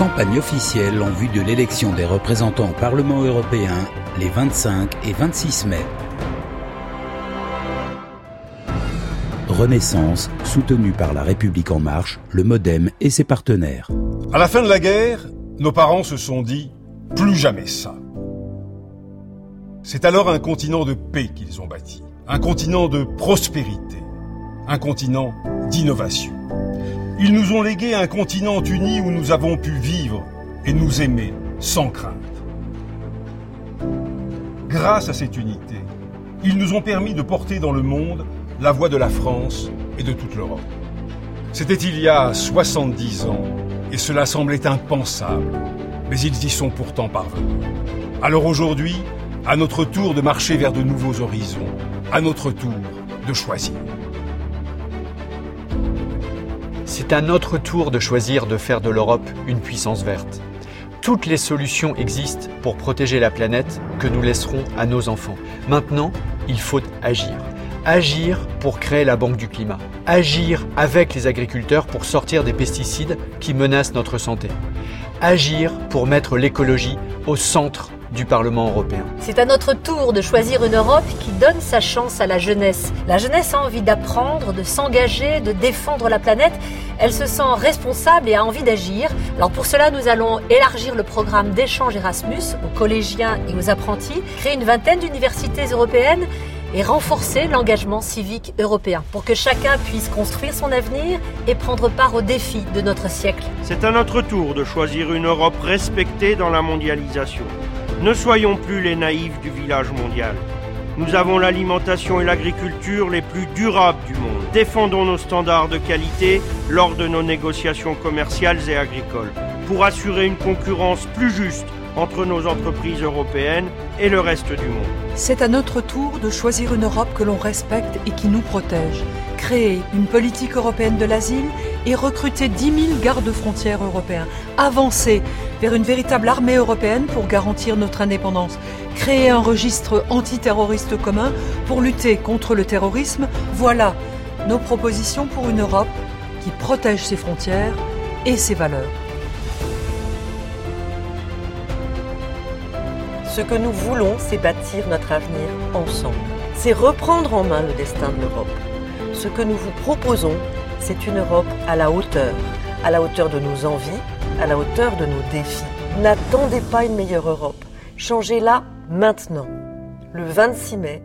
Campagne officielle en vue de l'élection des représentants au Parlement européen les 25 et 26 mai. Renaissance, soutenue par la République en marche, le Modem et ses partenaires. À la fin de la guerre, nos parents se sont dit plus jamais ça. C'est alors un continent de paix qu'ils ont bâti, un continent de prospérité, un continent d'innovation. Ils nous ont légué un continent uni où nous avons pu vivre et nous aimer sans crainte. Grâce à cette unité, ils nous ont permis de porter dans le monde la voix de la France et de toute l'Europe. C'était il y a 70 ans et cela semblait impensable, mais ils y sont pourtant parvenus. Alors aujourd'hui, à notre tour de marcher vers de nouveaux horizons, à notre tour de choisir. C'est à notre tour de choisir de faire de l'Europe une puissance verte. Toutes les solutions existent pour protéger la planète que nous laisserons à nos enfants. Maintenant, il faut agir. Agir pour créer la Banque du climat. Agir avec les agriculteurs pour sortir des pesticides qui menacent notre santé. Agir pour mettre l'écologie au centre du Parlement européen. C'est à notre tour de choisir une Europe qui donne sa chance à la jeunesse. La jeunesse a envie d'apprendre, de s'engager, de défendre la planète. Elle se sent responsable et a envie d'agir. Alors pour cela, nous allons élargir le programme d'échange Erasmus aux collégiens et aux apprentis, créer une vingtaine d'universités européennes et renforcer l'engagement civique européen pour que chacun puisse construire son avenir et prendre part aux défis de notre siècle. C'est à notre tour de choisir une Europe respectée dans la mondialisation. Ne soyons plus les naïfs du village mondial. Nous avons l'alimentation et l'agriculture les plus durables du monde. Défendons nos standards de qualité lors de nos négociations commerciales et agricoles pour assurer une concurrence plus juste entre nos entreprises européennes et le reste du monde. C'est à notre tour de choisir une Europe que l'on respecte et qui nous protège. Créer une politique européenne de l'asile et recruter 10 000 gardes-frontières européens. Avancer vers une véritable armée européenne pour garantir notre indépendance. Créer un registre antiterroriste commun pour lutter contre le terrorisme. Voilà nos propositions pour une Europe qui protège ses frontières et ses valeurs. Ce que nous voulons, c'est bâtir notre avenir ensemble. C'est reprendre en main le destin de l'Europe. Ce que nous vous proposons, c'est une Europe à la hauteur, à la hauteur de nos envies, à la hauteur de nos défis. N'attendez pas une meilleure Europe. Changez-la maintenant. Le 26 mai,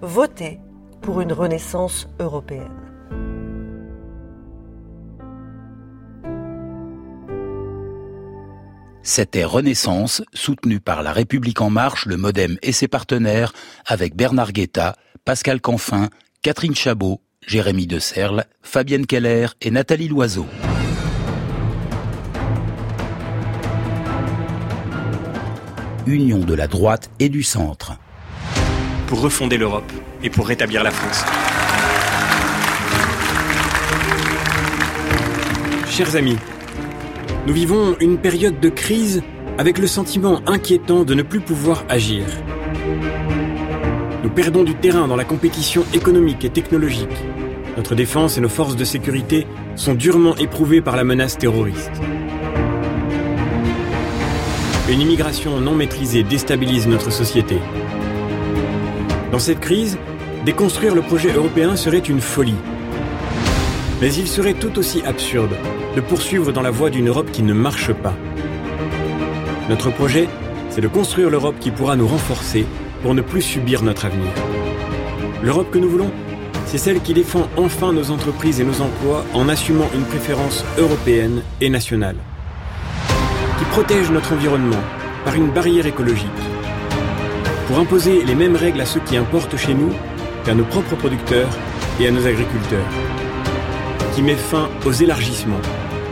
votez pour une renaissance européenne. C'était Renaissance, soutenue par La République En Marche, le Modem et ses partenaires, avec Bernard Guetta, Pascal Canfin, Catherine Chabot, Jérémy De Serle, Fabienne Keller et Nathalie Loiseau. Union de la droite et du centre. Pour refonder l'Europe et pour rétablir la France. Chers amis, nous vivons une période de crise avec le sentiment inquiétant de ne plus pouvoir agir. Perdons du terrain dans la compétition économique et technologique. Notre défense et nos forces de sécurité sont durement éprouvées par la menace terroriste. Une immigration non maîtrisée déstabilise notre société. Dans cette crise, déconstruire le projet européen serait une folie. Mais il serait tout aussi absurde de poursuivre dans la voie d'une Europe qui ne marche pas. Notre projet, c'est de construire l'Europe qui pourra nous renforcer pour ne plus subir notre avenir. L'Europe que nous voulons, c'est celle qui défend enfin nos entreprises et nos emplois en assumant une préférence européenne et nationale. Qui protège notre environnement par une barrière écologique. Pour imposer les mêmes règles à ceux qui importent chez nous qu'à nos propres producteurs et à nos agriculteurs. Qui met fin aux élargissements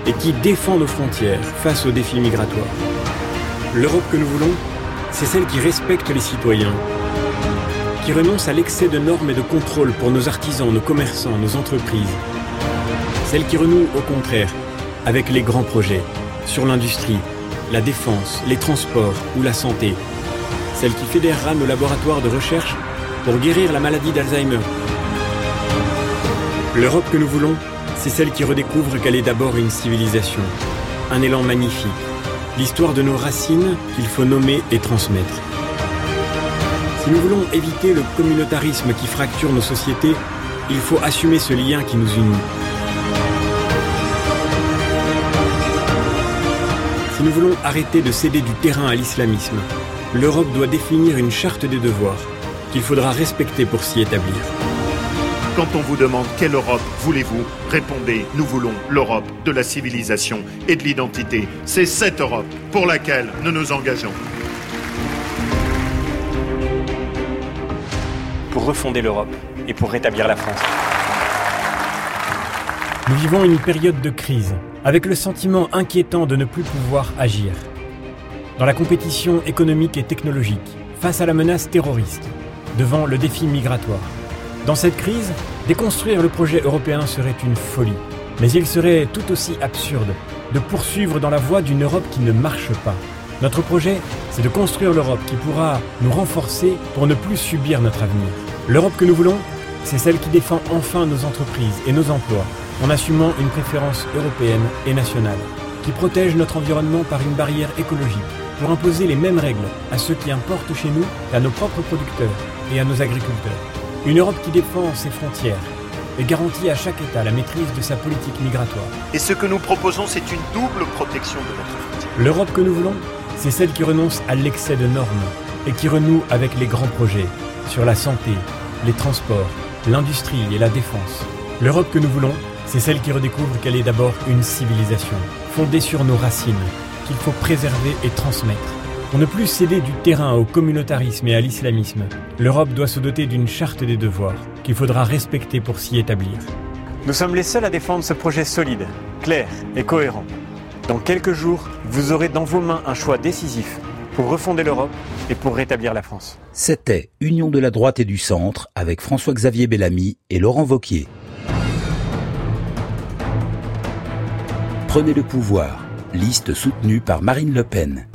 et qui défend nos frontières face aux défis migratoires. L'Europe que nous voulons, c'est celle qui respecte les citoyens, qui renonce à l'excès de normes et de contrôles pour nos artisans, nos commerçants, nos entreprises. Celle qui renoue, au contraire, avec les grands projets sur l'industrie, la défense, les transports ou la santé. Celle qui fédérera nos laboratoires de recherche pour guérir la maladie d'Alzheimer. L'Europe que nous voulons, c'est celle qui redécouvre qu'elle est d'abord une civilisation, un élan magnifique, l'histoire de nos racines qu'il faut nommer et transmettre. Si nous voulons éviter le communautarisme qui fracture nos sociétés, il faut assumer ce lien qui nous unit. Si nous voulons arrêter de céder du terrain à l'islamisme, l'Europe doit définir une charte des devoirs qu'il faudra respecter pour s'y établir. Quand on vous demande quelle Europe voulez-vous, répondez nous voulons l'Europe de la civilisation et de l'identité. C'est cette Europe pour laquelle nous nous engageons. Pour refonder l'Europe et pour rétablir la France. Nous vivons une période de crise, avec le sentiment inquiétant de ne plus pouvoir agir. Dans la compétition économique et technologique, face à la menace terroriste, devant le défi migratoire. Dans cette crise, déconstruire le projet européen serait une folie. Mais il serait tout aussi absurde de poursuivre dans la voie d'une Europe qui ne marche pas. Notre projet, c'est de construire l'Europe qui pourra nous renforcer pour ne plus subir notre avenir. L'Europe que nous voulons, c'est celle qui défend enfin nos entreprises et nos emplois en assumant une préférence européenne et nationale, qui protège notre environnement par une barrière écologique pour imposer les mêmes règles à ceux qui importent chez nous qu'à nos propres producteurs et à nos agriculteurs. Une Europe qui défend ses frontières et garantit à chaque État la maîtrise de sa politique migratoire. Et ce que nous proposons, c'est une double protection de notre frontière. L'Europe que nous voulons, c'est celle qui renonce à l'excès de normes et qui renoue avec les grands projets sur la santé, les transports, l'industrie et la défense. L'Europe que nous voulons, c'est celle qui redécouvre qu'elle est d'abord une civilisation, fondée sur nos racines, qu'il faut préserver et transmettre. Pour ne plus céder du terrain au communautarisme et à l'islamisme, l'Europe doit se doter d'une charte des devoirs qu'il faudra respecter pour s'y établir. Nous sommes les seuls à défendre ce projet solide, clair et cohérent. Dans quelques jours, vous aurez dans vos mains un choix décisif pour refonder l'Europe et pour rétablir la France. C'était Union de la droite et du centre avec François-Xavier Bellamy et Laurent Vauquier. Prenez le pouvoir, liste soutenue par Marine Le Pen.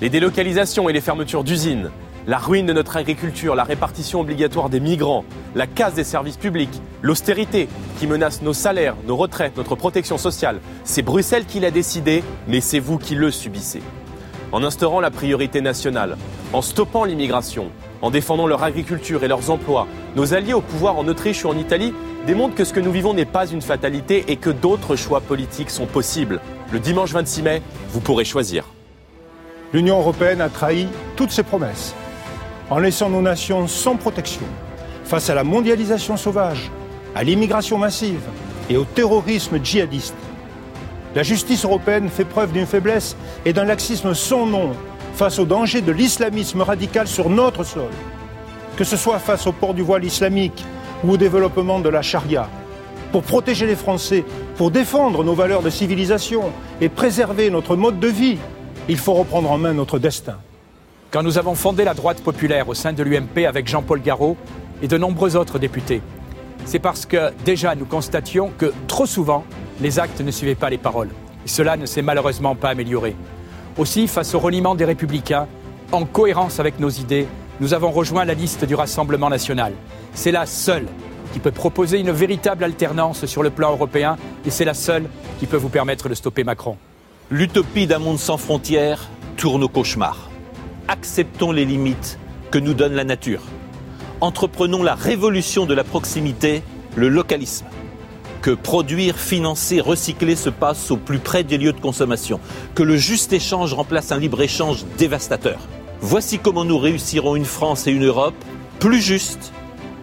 Les délocalisations et les fermetures d'usines, la ruine de notre agriculture, la répartition obligatoire des migrants, la casse des services publics, l'austérité qui menace nos salaires, nos retraites, notre protection sociale, c'est Bruxelles qui l'a décidé, mais c'est vous qui le subissez. En instaurant la priorité nationale, en stoppant l'immigration, en défendant leur agriculture et leurs emplois, nos alliés au pouvoir en Autriche ou en Italie démontrent que ce que nous vivons n'est pas une fatalité et que d'autres choix politiques sont possibles. Le dimanche 26 mai, vous pourrez choisir l'Union européenne a trahi toutes ses promesses en laissant nos nations sans protection face à la mondialisation sauvage, à l'immigration massive et au terrorisme djihadiste. La justice européenne fait preuve d'une faiblesse et d'un laxisme sans nom face au danger de l'islamisme radical sur notre sol, que ce soit face au port du voile islamique ou au développement de la charia. Pour protéger les Français, pour défendre nos valeurs de civilisation et préserver notre mode de vie, il faut reprendre en main notre destin. Quand nous avons fondé la droite populaire au sein de l'UMP avec Jean-Paul Garot et de nombreux autres députés, c'est parce que déjà nous constations que trop souvent, les actes ne suivaient pas les paroles. Et cela ne s'est malheureusement pas amélioré. Aussi, face au reniement des républicains, en cohérence avec nos idées, nous avons rejoint la liste du Rassemblement national. C'est la seule qui peut proposer une véritable alternance sur le plan européen et c'est la seule qui peut vous permettre de stopper Macron. L'utopie d'un monde sans frontières tourne au cauchemar. Acceptons les limites que nous donne la nature. Entreprenons la révolution de la proximité, le localisme. Que produire, financer, recycler se passe au plus près des lieux de consommation. Que le juste échange remplace un libre-échange dévastateur. Voici comment nous réussirons une France et une Europe plus justes,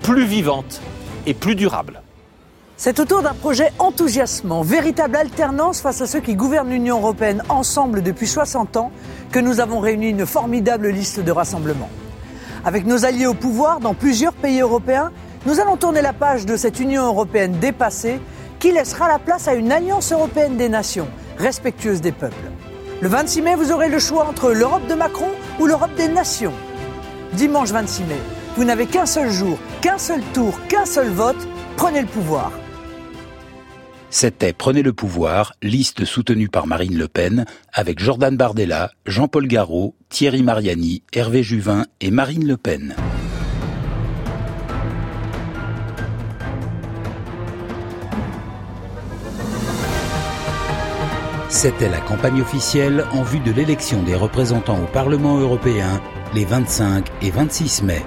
plus vivantes et plus durables. C'est autour d'un projet enthousiasmant, véritable alternance face à ceux qui gouvernent l'Union européenne ensemble depuis 60 ans, que nous avons réuni une formidable liste de rassemblements. Avec nos alliés au pouvoir dans plusieurs pays européens, nous allons tourner la page de cette Union européenne dépassée qui laissera la place à une alliance européenne des nations, respectueuse des peuples. Le 26 mai, vous aurez le choix entre l'Europe de Macron ou l'Europe des nations. Dimanche 26 mai, vous n'avez qu'un seul jour, qu'un seul tour, qu'un seul vote. Prenez le pouvoir. C'était Prenez le pouvoir, liste soutenue par Marine Le Pen, avec Jordan Bardella, Jean-Paul Garot, Thierry Mariani, Hervé Juvin et Marine Le Pen. C'était la campagne officielle en vue de l'élection des représentants au Parlement européen les 25 et 26 mai.